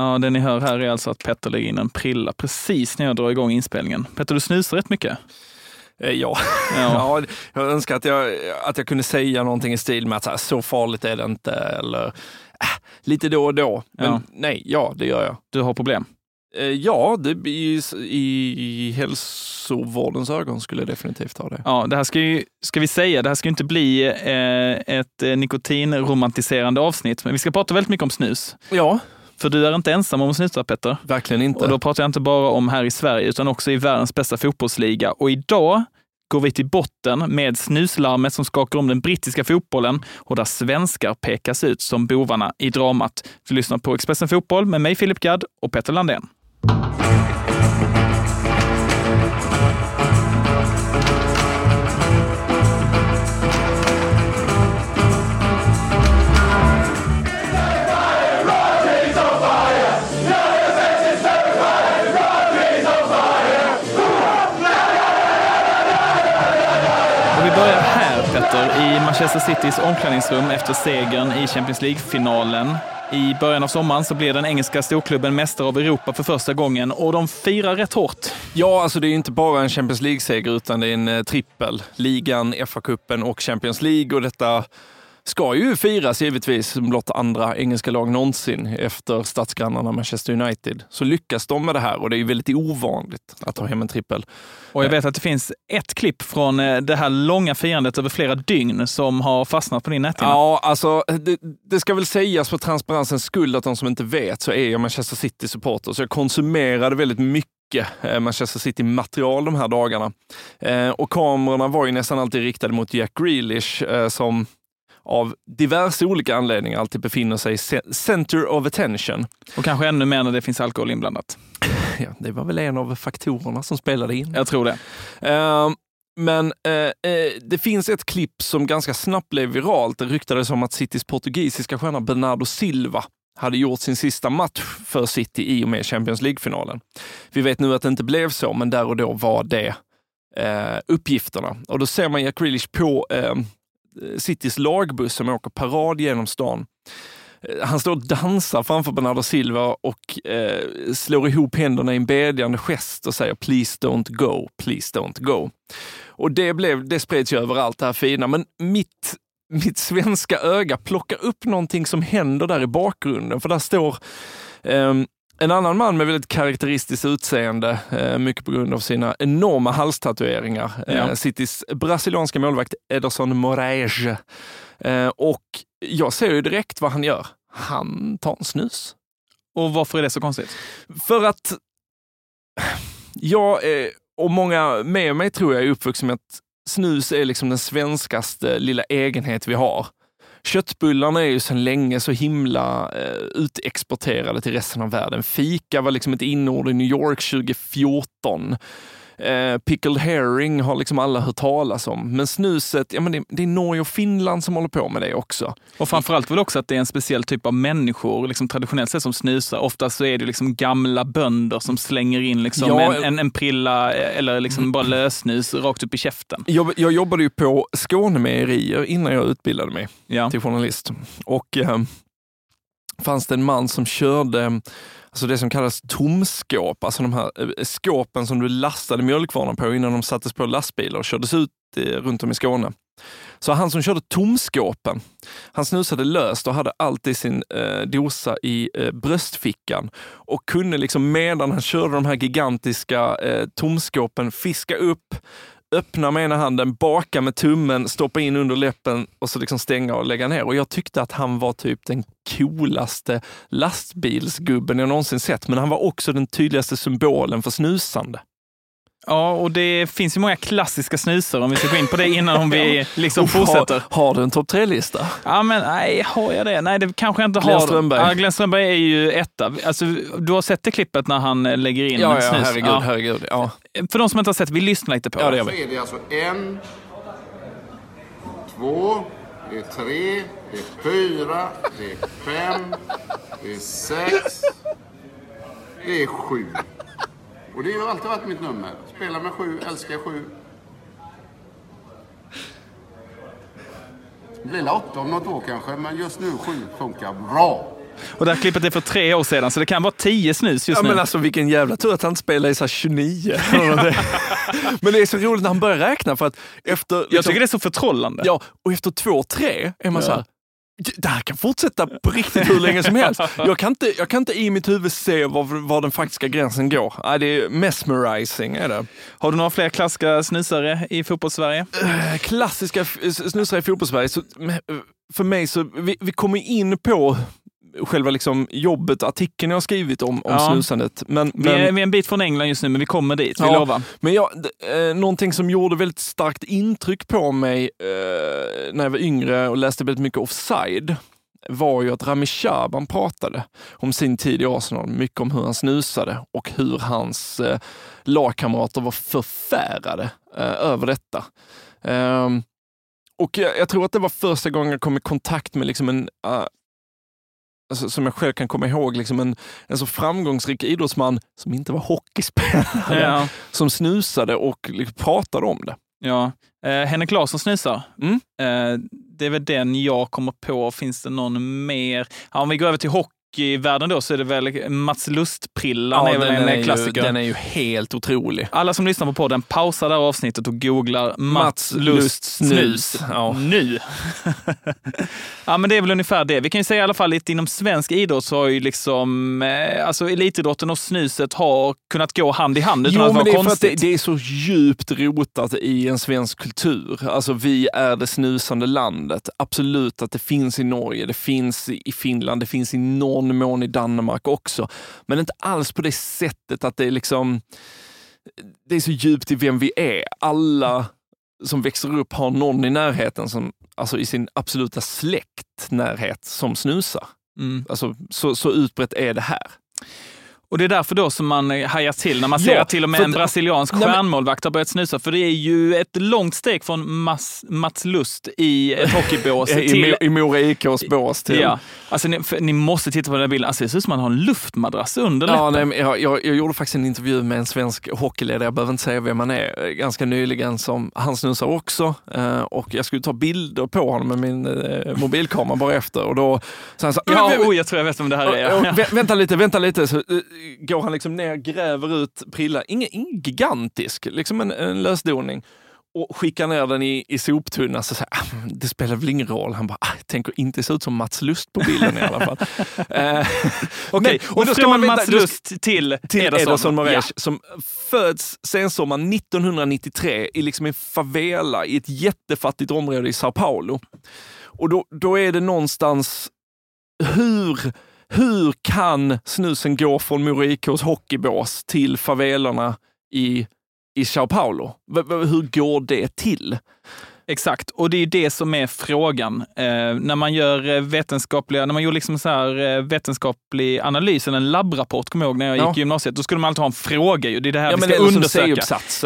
Ja, det ni hör här är alltså att Petter lägger in en prilla precis när jag drar igång inspelningen. Petter, du snusar rätt mycket. Eh, Ja. Ja. ja, jag önskar att jag, att jag kunde säga någonting i stil med att så, här, så farligt är det inte, eller äh, lite då och då. Men Ja. nej, ja, det gör jag. Du har problem. Eh, Ja, det, i, i hälsovårdens ögon skulle jag definitivt ha det. Ja, det här ska, ju, ska vi säga, det här ska inte bli eh, ett eh, nikotinromantiserande avsnitt, men vi ska prata väldigt mycket om snus. Ja, För du är inte ensam om att snusa, Petter. verkligen inte. Och då pratar jag inte bara om här i Sverige, utan också i världens bästa fotbollsliga. Och idag går vi till botten med snuslarmet som skakar om den brittiska fotbollen och där svenskar pekas ut som bovarna i dramat. Du lyssnar på Expressen Fotboll med mig, Filip Gadd och Petter Landén. Minuter i Manchester Citys omklädningsrum efter segern i Champions League-finalen. I början av sommaren så blir den engelska storklubben mästare av Europa för första gången och de firar rätt hårt. Ja, alltså det är inte bara en Champions League-seger utan det är en eh, trippel. Ligan, FA-cupen och Champions League och detta ska ju firas givetvis som blott andra engelska lag någonsin efter stadsgrannarna Manchester United. Så lyckas de med det här och det är ju väldigt ovanligt att ta hem en trippel. Och jag vet att det finns ett klipp från eh, det här långa firandet över flera dygn som har fastnat på din näthinna. Ja, alltså det, det ska väl sägas för transparensens skull att de som inte vet så är jag Manchester City-supporter, så jag konsumerade väldigt mycket eh, Manchester City-material de här dagarna. Eh, och kamerorna var ju nästan alltid riktade mot Jack Grealish som av diverse olika anledningar alltid befinner sig i ce- center of attention. Och kanske ännu mer när det finns alkohol inblandat. Ja, det var väl en av faktorerna som spelade in. Jag tror det. Eh, men eh, eh, det finns ett klipp som ganska snabbt blev viralt. Det ryktades om att Citys portugisiska stjärna Bernardo Silva hade gjort sin sista match för City i och med Champions League-finalen. Vi vet nu att det inte blev så, men där och då var det eh, uppgifterna. Och då ser man Jack Grealish på eh, Citys lagbuss som åker parad genom stan. Eh, han står och dansar framför Bernardo Silva och eh, slår ihop händerna i en bedjande gest och säger “Please don't go, please don't go”. Och det, blev, det spreds ju överallt det här fina, men mitt, mitt svenska öga plockar upp någonting som händer där i bakgrunden, för där står eh, en annan man med väldigt karaktäristiskt utseende, eh, mycket på grund av sina enorma halstatueringar. Ja. Eh, Citys brasilianska målvakt Ederson Moraes. Eh, och jag ser ju direkt vad han gör. Han tar en snus. Och varför är det så konstigt? För att jag och många med mig tror jag är uppvuxen med att snus är liksom den svenskaste lilla egenhet vi har. Köttbullarna är ju sedan länge så himla eh, utexporterade till resten av världen. Fika var liksom ett inord i New York 2014. Eh, pickled herring har liksom alla hört talas om. Men snuset, ja men det, det är Norge och Finland som håller på med det också. Och framförallt väl också att det är en speciell typ av människor, liksom traditionellt sett som snusar. Ofta så är det liksom gamla bönder som slänger in liksom Ja, en, en, en prilla eh, eller liksom bara lösnus rakt upp i käften. Jag, jag jobbade ju på Skånemejerier innan jag utbildade mig. Ja. till journalist. Och eh, fanns det en man som körde alltså det som kallas tomskåp, alltså de här eh, skåpen som du lastade mjölkvarorna på innan de sattes på lastbilar och kördes ut eh, runt om i Skåne. Så han som körde tomskåpen, han snusade löst och hade alltid sin eh, dosa i eh, bröstfickan och kunde liksom medan han körde de här gigantiska eh, tomskåpen fiska upp, öppna med ena handen, baka med tummen, stoppa in under läppen och så liksom stänga och lägga ner. Och jag tyckte att han var typ den coolaste lastbilsgubben jag någonsin sett, men han var också den tydligaste symbolen för snusande ja, och det finns ju många klassiska snusar om vi ska gå in på det innan om vi liksom Uff, fortsätter. Har, har du en topp tre-lista? Ja, men nej, har jag det? Nej, det kanske jag inte Glenn har. Strömberg. Ja, Glenn Strömberg är ju etta. Alltså, du har sett det klippet när han eh, lägger in Ja, ja, snus? herregud, Ja. herregud. Ja. För de som inte har sett, vi lyssnar lite på Ja, det gör Så vi. är det alltså en, två, det är tre, det är fyra, det är fem, det är sex, det är sju. Och det har alltid varit mitt nummer. Spela med sju, älskar sju. Blir åtta om något år kanske, men just nu sju funkar bra. Och det här klippet är för tre år sedan, så det kan vara tio snus just Ja, nu. men alltså vilken jävla tur att han spelar i så här 29. men det är så roligt när han börjar räkna för att efter... Jag liksom- tycker det är så förtrollande. Ja, och efter två, tre är man Ja. så här, det här kan fortsätta på riktigt hur länge som helst. Jag kan inte, jag kan inte i mitt huvud se var, var den faktiska gränsen går. Nej, det är mesmerizing. Är det. Har du några fler klassiska snusare i fotbollssverige? Eh, Klassiska snusare i fotbollssverige. Så, eh, för mig så, vi, vi kommer in på själva liksom jobbet, artikeln jag har skrivit om, om Ja. snusandet. Men, Vi, är, men, vi är en bit från England just nu, men vi kommer dit, vi Ja. lovar. men jag, eh, någonting som gjorde väldigt starkt intryck på mig eh, när jag var yngre och läste väldigt mycket offside var ju att Rami Shaban pratade om sin tid i Arsenal, mycket om hur han snusade och hur hans eh, lagkamrater var förfärade eh, över detta. Ehm, och jag, jag tror att det var första gången jag kom i kontakt med liksom en eh, alltså, som jag själv kan komma ihåg, liksom en, en så framgångsrik idrottsman som inte var hockeyspelare, Ja. som snusade och liksom pratade om det. Ja. Eh, Henrik Larsson snusar. Mm. Eh, det är väl den jag kommer på. Finns det någon mer? Ja, om vi går över till hockeyvärlden då så är det väl Mats Lust-prillan är väl den, en är ju, klassiker. den är ju helt otrolig. Alla som lyssnar på podden, pausa det här avsnittet och googlar Mats, Mats Lust snus. snus. Ja. Nu! ja, men det är väl ungefär det. Vi kan ju säga i alla fall lite inom svensk idrott så har ju liksom, eh, alltså elitidrotten och snuset har kunnat gå hand i hand utan Jo, att vara det för att konstigt. det, det är så djupt rotat i en svensk kultur. Alltså vi är det snusande landet. Absolut att det finns i Norge, det finns i Finland, det finns i någon mån i Danmark också. Men inte alls på det sättet att det är liksom, det är så djupt i vem vi är. Alla som växer upp har någon i närheten, som, alltså i sin absoluta släktnärhet, som snusar. Mm. Alltså, så, så utbrett är det här. Och det är därför då som man eh, hajar till när man Ja, ser att till och med en brasiliansk stjärnmålvakt har börjat snusa. För det är ju ett långt steg från Mats, Mats Lust i ett hockeybås I, till... i, I Mora IKs bås till... Ja, alltså ni, ni måste titta på den här bilden. Alltså, det ser ut som att man har en luftmadrass under Ja, nej, jag, jag, jag gjorde faktiskt en intervju med en svensk hockeyledare, jag behöver inte säga vem han är, ganska nyligen, som han snusar också. Eh, och jag skulle ta bilder på honom med min eh, mobilkamera bara efter. Och då så han sa, Ja, "Vä- vä- oj, jag tror jag vet om det här är. Vänta lite, vänta lite. Så går han liksom ner, gräver ut prillan, ingen, ingen gigantisk, liksom en, en lösdoning och skickar ner den i, i soptunnan. Så säger "Ah, det spelar väl ingen roll. Han bara, ah, tänker inte se ut som Mats Lust på bilden i alla fall. Eh, Okej, men- och då ska man veta- Mats Lust till, till Ederson. Ederson Ja. Moraes som föds sensommaren 1993 i liksom en favela i ett jättefattigt område i Sao Paulo. Och då, då är det någonstans, hur, hur kan snusen gå från Mora IKs hockeybås till favelorna i, i Sao Paulo? V- hur går det till? Exakt, och det är det som är frågan. Eh, när man gör eh, vetenskapliga, när man gör liksom så här, eh, vetenskaplig analys, eller en labbrapport, kommer jag ihåg när jag Ja. gick i gymnasiet, då skulle man alltid ha en fråga. Ju. Det är det här Ja, vi ska det är som undersöka.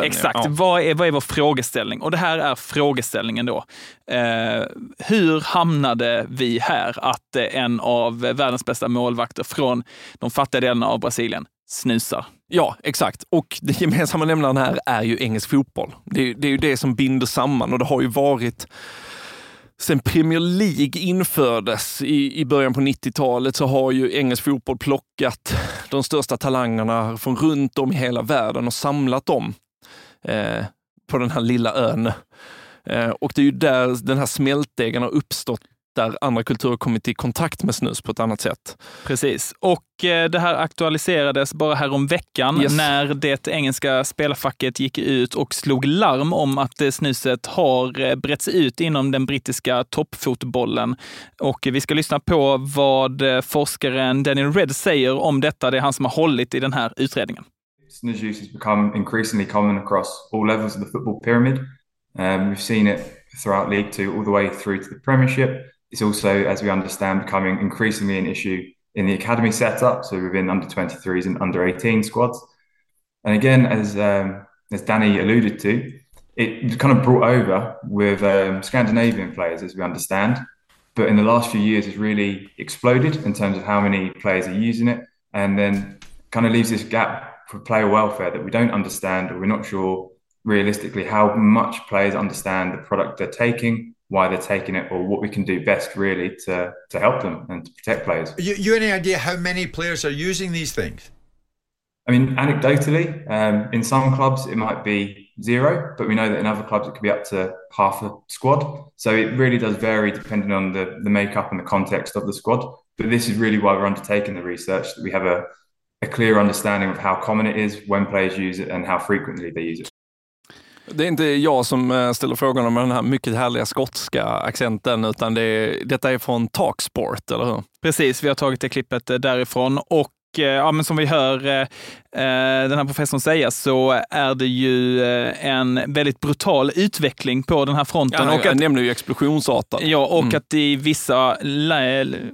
Exakt, ja. vad, är, vad är vår frågeställning? Och det här är frågeställningen då. Eh, hur hamnade vi här att en av världens bästa målvakter från de fattiga delarna av Brasilien snusar? Ja, exakt. Och det gemensamma nämnaren här är ju engelsk fotboll. Det är, det är ju det som binder samman och det har ju varit Sen Premier League infördes i, i början på 90-talet så har ju engelsk fotboll plockat de största talangerna från runt om i hela världen och samlat dem eh, på den här lilla ön. Eh, och det är ju där den här smältdegen har uppstått där andra kulturer kommit i kontakt med snus på ett annat sätt. Precis. Och eh, det här aktualiserades bara här om veckan Yes. när det engelska spelarfacket gick ut och slog larm om att eh, snuset har eh, bretts ut inom den brittiska toppfotbollen. Och vi ska lyssna på vad forskaren Daniel Red säger om detta. Det är han som har hållit i den här utredningen. Snus use has become increasingly common across all levels of the football pyramid. Um, we've seen it throughout League Two, all the way through to the Premiership. It's also, as we understand, becoming increasingly an issue in the academy setup, so within under 23s and under 18 squads. And again, as um, as Danny alluded to, it kind of brought over with um, Scandinavian players, as we understand. But in the last few years, it's really exploded in terms of how many players are using it, and then kind of leaves this gap for player welfare that we don't understand, or we're not sure realistically how much players understand the product they're taking, why they're taking it or what we can do best really to to help them and to protect players. You, you any idea how many players are using these things? I mean, anecdotally, um, in some clubs it might be zero, but we know that in other clubs it could be up to half a squad. So it really does vary depending on the, the makeup and the context of the squad. But this is really why we're undertaking the research, that we have a, a clear understanding of how common it is, when players use it and how frequently they use it. Det är inte jag som eh, ställer frågorna med den här mycket härliga skotska accenten, utan det är, detta är från Talksport, eller hur? Precis, vi har tagit det klippet eh, därifrån och ja, men som vi hör eh, den här professorn säga så är det ju en väldigt brutal utveckling på den här fronten. Ja, och jag nämner ju explosionsartad. Ja, och Mm. att i vissa,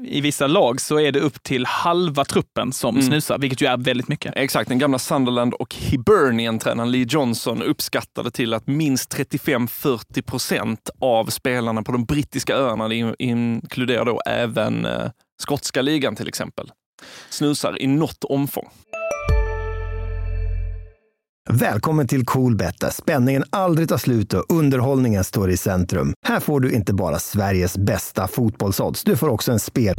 i vissa lag så är det upp till halva truppen som Mm. snusar, vilket ju är väldigt mycket. Exakt, den gamla Sunderland och Hibernian-tränaren Lee Johnson uppskattade till att minst 35-40 procent av spelarna på de brittiska öarna, det in- inkluderar då även eh, skotska ligan till exempel, snusar i något omfång. Välkommen till Coolbet där spänningen aldrig tar slut och underhållningen står i centrum. Här får du inte bara Sveriges bästa fotbollsodds, du får också en spel...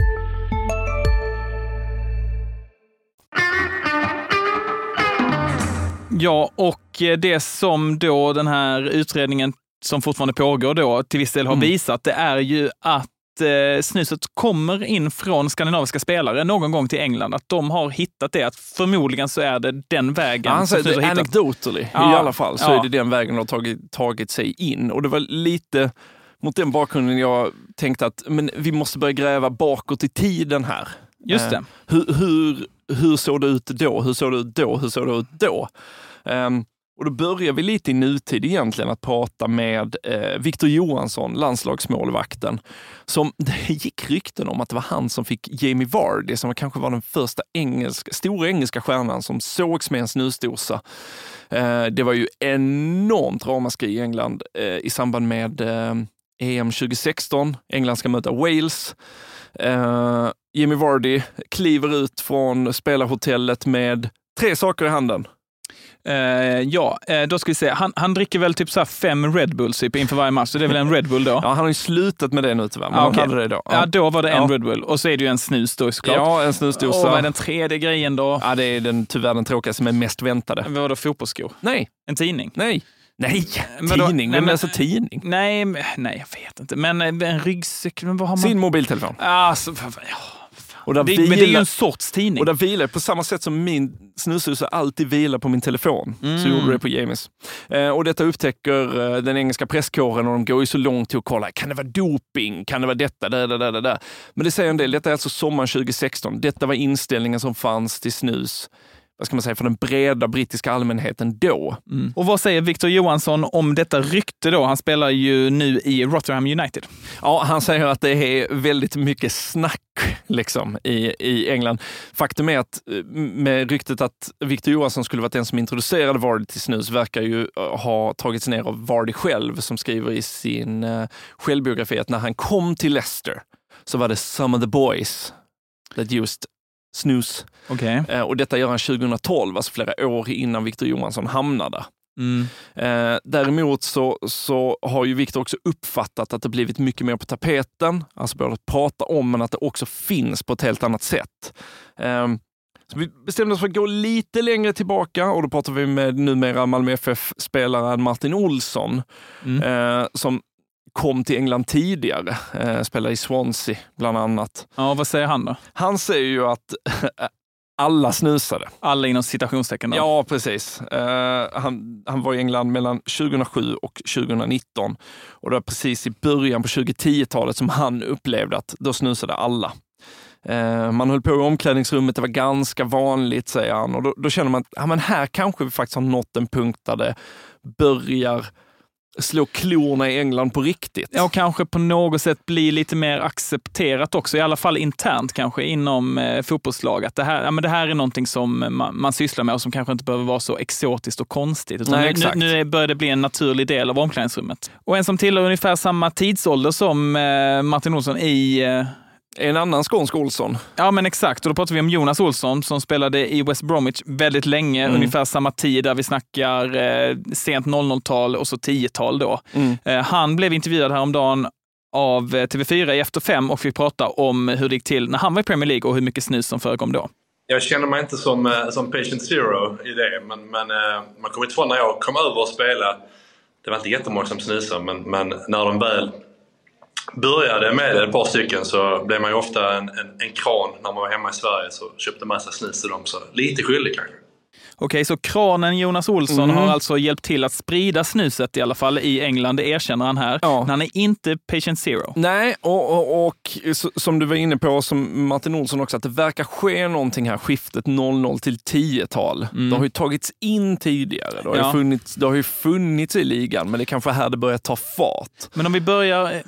Ja, och eh, det som då den här utredningen som fortfarande pågår då till viss del har Mm. visat, det är ju att eh, snuset kommer in från skandinaviska spelare någon gång till England. Att de har hittat det, att förmodligen så är det den vägen Ja, han säger det anecdotally Ja, i alla fall, så ja. är det den vägen de har tagit, tagit sig in. Och det var lite mot den bakgrunden jag tänkte att men vi måste börja gräva bakåt i tiden här. Just Eh, det. Hur, hur, hur såg det ut då? Hur såg det ut då? Hur såg det ut då? Ehm, och då börjar vi lite i nutid egentligen att prata med eh, Victor Johansson, landslagsmålvakten, som det gick rykten om att det var han som fick Jamie Vardy, som kanske var den första engelska, stora engelska stjärnan som sågs med en snusdosa. Eh, det var ju enormt ramaskri i England eh, i samband med eh, EM 2016. England ska möta Wales. Eh, Jimmy Vardy kliver ut från spelarhotellet med tre saker i handen. Eh, ja, eh, då ska vi se. Han, han dricker väl typ så fem Red Bulls typ inför varje match, så det är väl en Red Bull då? Ja, han har ju slutat med det nu tyvärr, men Ah, han okej. hade det då. Ja, då var det en Ja. Red Bull och så är det ju en snus då såklart. Ja, en och snusdosa. vad är den tredje grejen då? Ja, det är den, tyvärr den tråkigaste men mest väntade. Vad var det, fotbollsskor? Nej, En tidning? nej, nej, Men då- tidning. Vem läser tidning? Nej, nej, jag vet inte. Men eh, en ryggsäck, men vad har man? Sin mobiltelefon. Alltså, ja. Och det, men det är ju vilar- en sorts tidning. Och där vilar på samma sätt som min snusdosa alltid vilar på min telefon. Så Mm. gjorde det på Jamies. Eh, och detta upptäcker eh, den engelska presskåren och de går ju så långt till att kolla. Kan det vara doping? Kan det vara detta? Där, där, där, där. Men det säger en del. Detta är alltså sommaren 2016. Detta var inställningen som fanns till snus vad ska man säga, för den breda brittiska allmänheten då. Mm. Och vad säger Victor Johansson om detta rykte då? Han spelar ju nu i Rotherham United. Ja, han säger att det är väldigt mycket snack liksom, i, i England. Faktum är att eh, med ryktet att Victor Johansson skulle varit den som introducerade Vardy till snus verkar ju eh, ha tagits ner av Vardy själv som skriver i sin uh, självbiografi att när han kom till Leicester så var det some of the boys that used snus. Okej. Eh, och detta gör han 2012, alltså flera år innan Victor Johansson hamnade. Mm. Eh, däremot så, så har ju Viktor också uppfattat att det blivit mycket mer på tapeten, alltså både att prata om men att det också finns på ett helt annat sätt. Eh, så vi bestämde oss för att gå lite längre tillbaka och då pratar vi med numera Malmö FF-spelaren Martin Olsson Mm. eh, som kom till England tidigare, eh, spelade i Swansea bland annat. Ja, vad säger han då? Han säger ju att alla snusade. Alla inom citationstecken då? Ja, precis. Eh, han, han var i England mellan 2007 och 2019. Och det var precis i början på 2010-talet som han upplevde att då snusade alla. Eh, man höll på i omklädningsrummet, det var ganska vanligt säger han. Och då, då känner man att ja, men här kanske vi faktiskt har nått en punkt där det börjar slå klorna i England på riktigt. Ja, och kanske på något sätt bli lite mer accepterat också, i alla fall internt kanske inom eh, fotbollslag. Att det här, ja, men det här är någonting som man, man sysslar med och som kanske inte behöver vara så exotiskt och konstigt. Utan Nej, nu, nu, börjar det bli en naturlig del av omklädningsrummet. Och en som tillhör ungefär samma tidsålder som eh, Martin Olsson i eh, En annan skånsk Olsson. Ja, men exakt. Och då pratar vi om Jonas Olsson som spelade i West Bromwich väldigt länge, Mm. ungefär samma tid där vi snackar eh, sent 00-tal och så 10-tal då. Mm. Eh, han blev intervjuad häromdagen av eh, TV4 i Efter fem och fick prata om hur det gick till när han var i Premier League och hur mycket snus som förekom då. Jag känner mig inte som, eh, som patient zero i det, men, men eh, man kommer inte ifrån när jag kom över och spela. Det var inte jättemånga som snusade, men, men när de väl började med ett par stycken så blev man ju ofta en, en, en kran när man var hemma i Sverige så köpte man sig snus till dem. Så lite skyldig kanske. Okej, så kranen Jonas Olsson Mm. har alltså hjälpt till att sprida snuset i alla fall i England, det erkänner han här. Ja. Men han är inte patient zero. Nej, och, och, och så- som du var inne på, som Martin Olsson också, att det verkar ske någonting här, skiftet 00 till 10-tal. Det har ju tagits in tidigare, det har, Ja. ju funnits, det har ju funnits i ligan, men det är kanske här det börjar ta fart. Men om vi börjar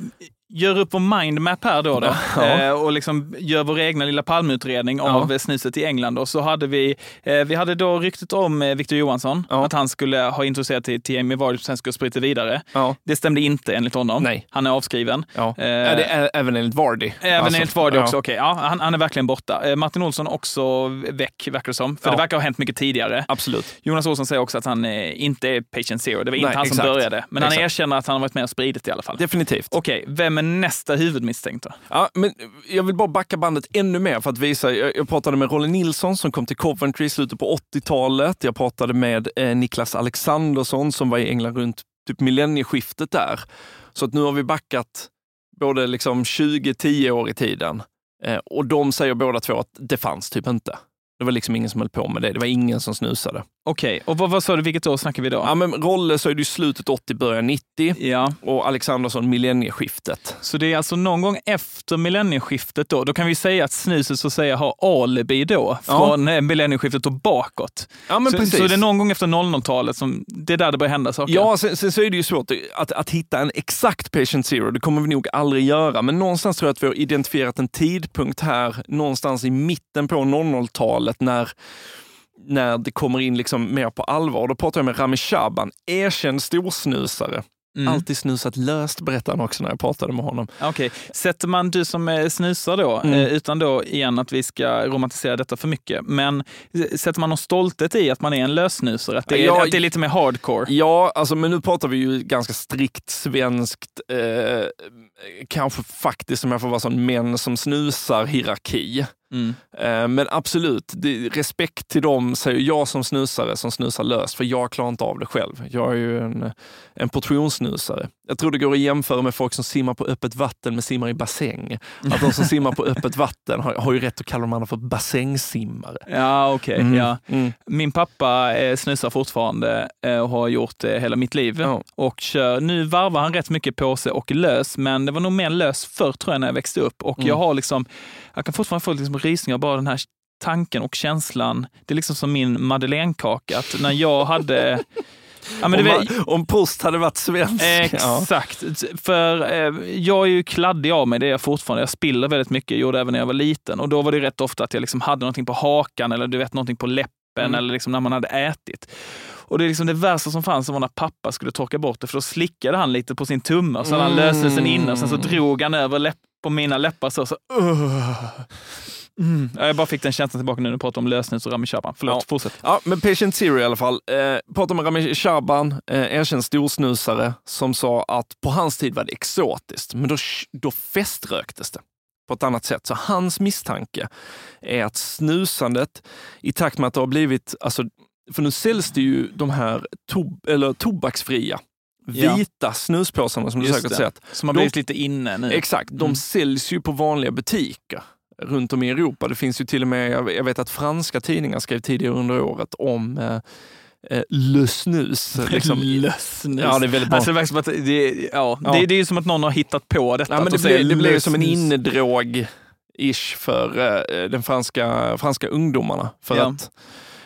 gör upp vår mindmap här då, då Ja. eh, och liksom gör vår egna lilla palmutredning av eh, snuset i England. Och så hade vi, eh, vi hade då ryktet om eh, Victor Johansson, Ja. att han skulle ha introducerat till, till Jamie Vardy och sen skulle sprida vidare. Ja. Det stämde inte enligt honom. Nej. Han är avskriven. Ja. Eh, Ja, det är, även enligt Vardy. Även Alltså, enligt Vardy ja. också, okej. Ja, han, han är verkligen borta. Eh, Martin Olsson också väck, verkar det som. För Ja. det verkar ha hänt mycket tidigare. Absolut. Jonas Olsson säger också att han inte är patient zero. Det var inte Nej, han som exakt. började. Men han Exakt. erkänner att han har varit med och spridit i alla fall. Definitivt. Okej, vem med nästa huvudmisstänkt då? Ja, men jag vill bara backa bandet ännu mer för att visa. Jag, jag pratade med Rolle Nilsson som kom till Coventry i slutet på 80-talet. Jag pratade med eh, Niklas Alexandersson som var i England runt typ millennieskiftet där. Så att nu har vi backat både liksom 20-10 år i tiden. Eh, och de säger båda två att det fanns typ inte. Det var liksom ingen som höll på med det. Det var ingen som snusade. Okej, och vad, vad sa du, vilket år snackar vi då? Ja, men Rolle så är det slutet 80, början 90 Ja, och Alexandersson millennieskiftet. så det är alltså någon gång efter millennieskiftet då. Då kan vi säga att snuset så att säga har alibi då, från ja. millennieskiftet och bakåt. Ja, men så, precis. så det är någon gång efter 00-talet som det är där det börjar hända saker? Ja, sen, sen så är det ju svårt att, att hitta en exakt patient zero. Det kommer vi nog aldrig göra, men någonstans tror jag att vi har identifierat en tidpunkt här, någonstans i mitten på 00-talet när när det kommer in liksom mer på allvar. Då pratar jag med Rami Shaban, erkänd storsnusare. Mm. Alltid snusat löst, berättade han också när jag pratade med honom. Okej, sätter man du som är snusar då, Mm. eh, utan då igen att vi ska romantisera detta för mycket, men eh, sätter man någon stolthet i att man är en lössnusare? Att det är, Ja, att det är lite mer hardcore? Ja, alltså, men nu pratar vi ju ganska strikt svenskt, eh, kanske faktiskt om jag får vara sån, män som snusar hierarki. Mm. Eh, men absolut, det, respekt till dem säger jag som snusare som snusar löst, för jag klarar inte av det själv. Jag är ju en, en portionssnusare. Jag tror det går att jämföra med folk som simmar på öppet vatten men simmar i bassäng. Att de som simmar på öppet vatten har, har ju rätt att kalla de andra för bassängsimmare. Ja, okej. Mm. ja. Mm. Min pappa eh, snusar fortfarande eh, och har gjort det hela mitt liv. Ja. Och kör, nu varvar han rätt mycket påse och lös, men det var nog mer lös förr tror jag när jag växte upp. Och Mm. jag har liksom, jag kan fortfarande få liksom rysningar av bara den här tanken och känslan. Det är liksom som min madeleinekaka, att när jag hade Ja, om, man, om post hade varit svensk. Ja. Exakt. För eh, jag är ju kladdig av mig, det är jag fortfarande. Jag spiller väldigt mycket, gjorde även när jag var liten. Och då var det rätt ofta att jag liksom hade någonting på hakan eller du vet någonting på läppen Mm. eller liksom när man hade ätit. Och det är liksom det värsta som fanns var när pappa skulle torka bort det, för då slickade han lite på sin tumme och så hade han lösnusen inne och sen så drog han över läpp, på mina läppar så. så uh. Mm. Ja, Jag bara fick den känslan tillbaka nu när du pratar om lösnus och Rami Shaban. Förlåt, Ja. fortsätt. Ja, men Patient Zero i alla fall. Eh, pratade med Rami Shaban, eh, erkänd storsnusare, som sa att på hans tid var det exotiskt, men då, då feströktes det på ett annat sätt. Så hans misstanke är att snusandet, i takt med att det har blivit, alltså, för nu säljs det ju de här tob eller tobaksfria, Ja. vita snuspåsarna som du Just säkert det. sett. Som har De- blivit lite inne nu. Exakt, de Mm. säljs ju på vanliga butiker runt om i Europa. Det finns ju till och med, jag vet att franska tidningar skrev tidigare under året om eh, eh, Le Snus. Liksom. Lösnus. Ja, det är väldigt bra. Alltså, det, som att det, ja, Ja. Det, det är ju som att någon har hittat på detta. Ja, men det, blev, det blev som en lösnus. innedrog ish för eh, den franska, franska ungdomarna. För Ja. att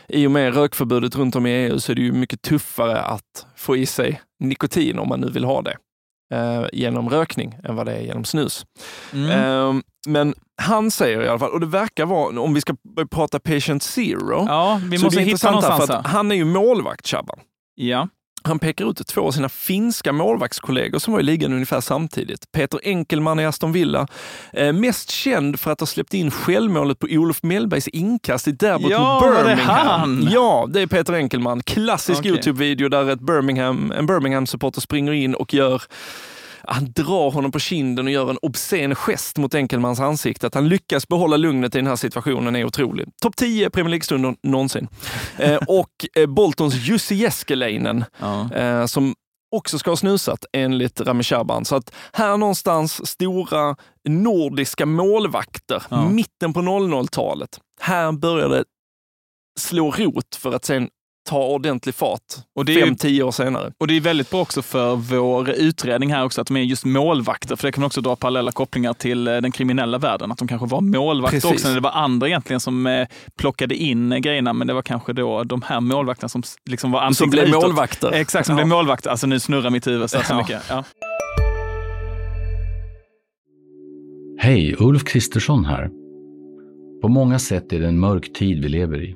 i och med rökförbudet runt om i EU så är det ju mycket tuffare att få i sig nikotin om man nu vill ha det eh, genom rökning än vad det är genom snus. Mm. Eh, men han säger i alla fall, och det verkar vara, om vi ska prata patient zero, ja, vi måste är hitta någonstans för att här. han är ju målvakt, Chabban. Ja. Han pekar ut två av sina finska målvaktskollegor som var i ligan ungefär samtidigt. Peter Enkelman i Aston Villa, eh, mest känd för att ha släppt in självmålet på Olof Mellbergs inkast i derbyt Ja, mot var det Birmingham. han? Ja, det är Peter Enkelman. Klassisk Okej. Youtube-video där ett Birmingham, en Birmingham-supporter springer in och gör han drar honom på kinden och gör en obscen gest mot Enkelmans ansikte. Att han lyckas behålla lugnet i den här situationen är otrolig. Topp 10 Premier League-stunder någonsin. eh, och eh, Boltons Jussi Jeskeleinen, Ja. eh, som också ska ha snusat enligt Rami Shaban. Så att här någonstans stora nordiska målvakter, Ja. mitten på 00-talet. Här börjar det slå rot för att sen ta ordentlig fart Och det är ju- fem, tio år senare. Och det är väldigt bra också för vår utredning här också, att de är just målvakter. För det kan man också dra parallella kopplingar till eh, den kriminella världen. Att de kanske var målvakter Precis. också, när det var andra egentligen som eh, plockade in eh, grejerna. Men det var kanske då de här målvakterna som liksom var Som ansiktena blev utåt. målvakter. Exakt, som Ja. blev målvakter. Alltså nu snurrar mitt huvud så, här så Ja. mycket. Ja. Hej, Ulf Kristersson här. På många sätt är det en mörk tid vi lever i.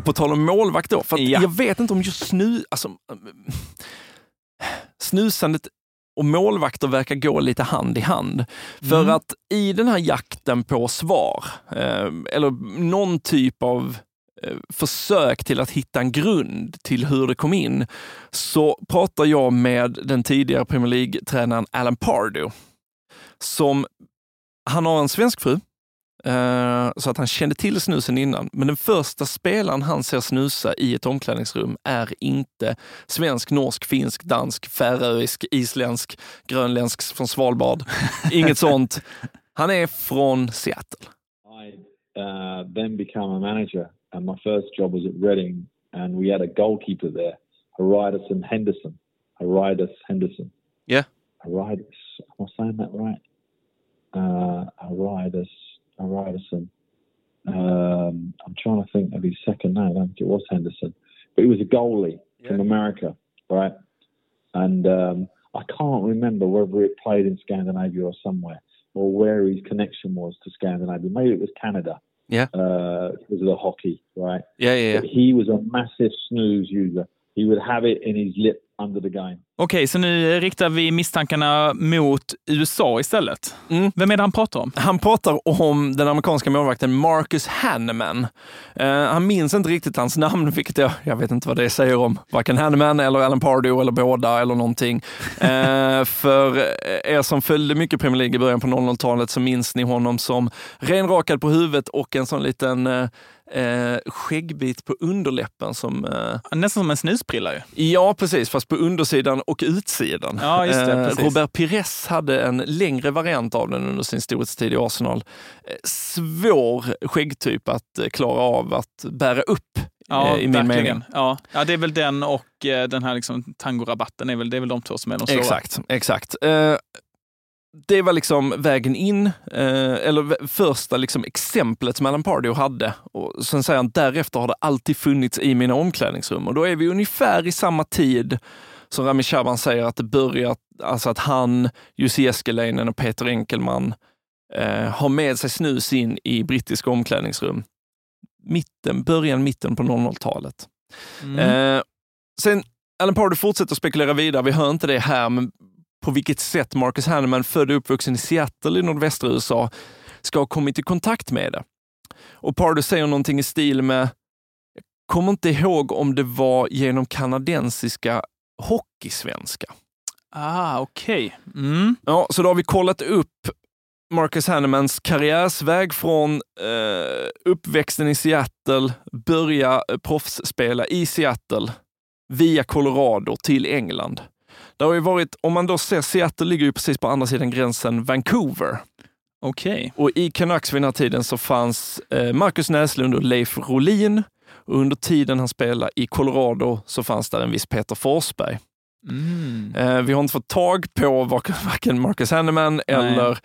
Och på tal om målvakt då, för Ja. jag vet inte om just snu, alltså, snusandet och målvakter verkar gå lite hand i hand. För Mm. att i den här jakten på svar, eh, eller någon typ av eh, försök till att hitta en grund till hur det kom in, så pratar jag med den tidigare Premier League-tränaren Alan Pardew. Som, han har en svensk fru, eh, så att han kände till snusen innan. Men den första spelaren han ser snusa i ett omklädningsrum är inte svensk, norsk, finsk, dansk, färöisk, isländsk, grönländsk från Svalbard. Inget sånt. Han är från Seattle. I uh, then become a manager, and my first job was at Reading, and we had a goalkeeper there, Haridus Henderson. Haridus Henderson. Yeah. Haridus. Am I saying that right? Uh, Haridus. Haridusson. Um, I'm trying to think of his second name. I don't think it was Henderson, but he was a goalie from America, right? And um, I can't remember whether it played in Scandinavia or somewhere, or where his connection was to Scandinavia. Maybe it was Canada. Yeah. Uh, because of the hockey, right? Ja, ja. But he was a massive snooze user. He would have it in his lip under the game. Okej, så nu riktar vi misstankarna mot USA istället. Mm. Vem är det han pratar om? Han pratar om den amerikanska målvakten Marcus Hanneman. Eh, han minns inte riktigt hans namn, vilket jag, jag vet inte vad det säger om varken Hanneman eller Alan Pardew eller båda eller någonting. Eh, för er som följde mycket Premier League i början på 00-talet så minns ni honom som renrakad på huvudet och en sån liten eh, eh, skäggbit på underläppen som eh, Nästan som en snusprilla ju. Ja, precis, fast på undersidan och utsidan. Ja, just det, Eh. Robert Pires hade en längre variant av den under sin storhetstid i Arsenal. Eh, Svår skäggtyp att eh, klara av att bära upp, Ja, eh, i min verkligen. mening. Ja. ja, det är väl den och den här liksom tangorabatten, är väl, det är väl de två som är de stora. Exakt, exakt. Eh, det var liksom vägen in, eh, eller första liksom exemplet som Alan Pardew hade. Och sen säger han, därefter har det alltid funnits i mina omklädningsrum. Och då är vi ungefär i samma tid som Rami Shaban säger att det börjar, alltså att han, Jussi Eskelinen och Peter Enkelman eh, har med sig snus in i brittiska omklädningsrum. Mitten, början, mitten på 00-talet. Mm. Eh, sen, Alan Pardew fortsätter spekulera vidare, vi hör inte det här, men på vilket sätt Marcus Hanneman, född och uppvuxen i Seattle i nordvästra USA, ska ha kommit i kontakt med det. Och Pardew säger någonting i stil med, jag kommer inte ihåg om det var genom kanadensiska hockeysvenska. Ah, okej. Mm. Ja, så då har vi kollat upp Marcus Hannemans karriärsväg från eh, uppväxten i Seattle, börja eh, proffsspela i Seattle, via Colorado till England. Det har ju varit, om man då ser, Seattle ligger ju precis på andra sidan gränsen Vancouver. Okej. Och i Canucks vid den här tiden så fanns eh, Marcus Näslund och Leif Rolin. Och under tiden han spelade i Colorado så fanns där en viss Peter Forsberg. Mm. Eh, vi har inte fått tag på var- varken Marcus Hanneman eller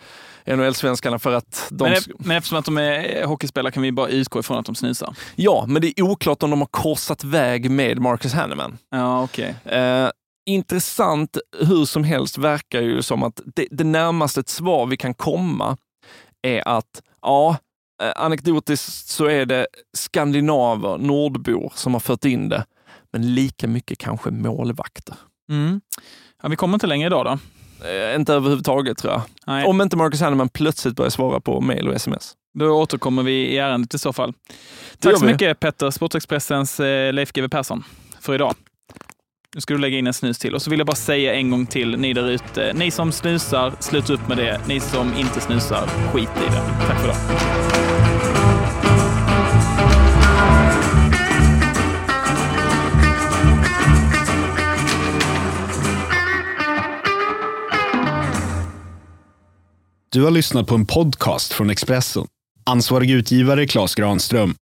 NHL-svenskarna för att de... Men, men eftersom att de är hockeyspelare kan vi bara utgå ifrån att de snusar. Ja, men det är oklart om de har korsat väg med Marcus Hanneman. Ja, okej. Intressant, hur som helst verkar ju som att det, det närmaste ett svar vi kan komma är att ja, eh, anekdotiskt så är det skandinaver, nordbor som har fört in det, men lika mycket kanske målvakter. Mm. Ja, vi kommer inte längre idag då. Eh, inte överhuvudtaget tror jag. Nej. Om inte Marcus Hanneman plötsligt börjar svara på mail och sms. Då återkommer vi i ärendet i så fall. Tack så mycket Petter, Sportexpressens eh, Leif GW Persson, för idag. Nu ska du lägga in en snus till. Och så vill jag bara säga en gång till, ni där ute. Ni som snusar, sluta upp med det. Ni som inte snusar, skit i det. Tack för idag. Du har lyssnat på en podcast från Expressen. Ansvarig utgivare Klas Granström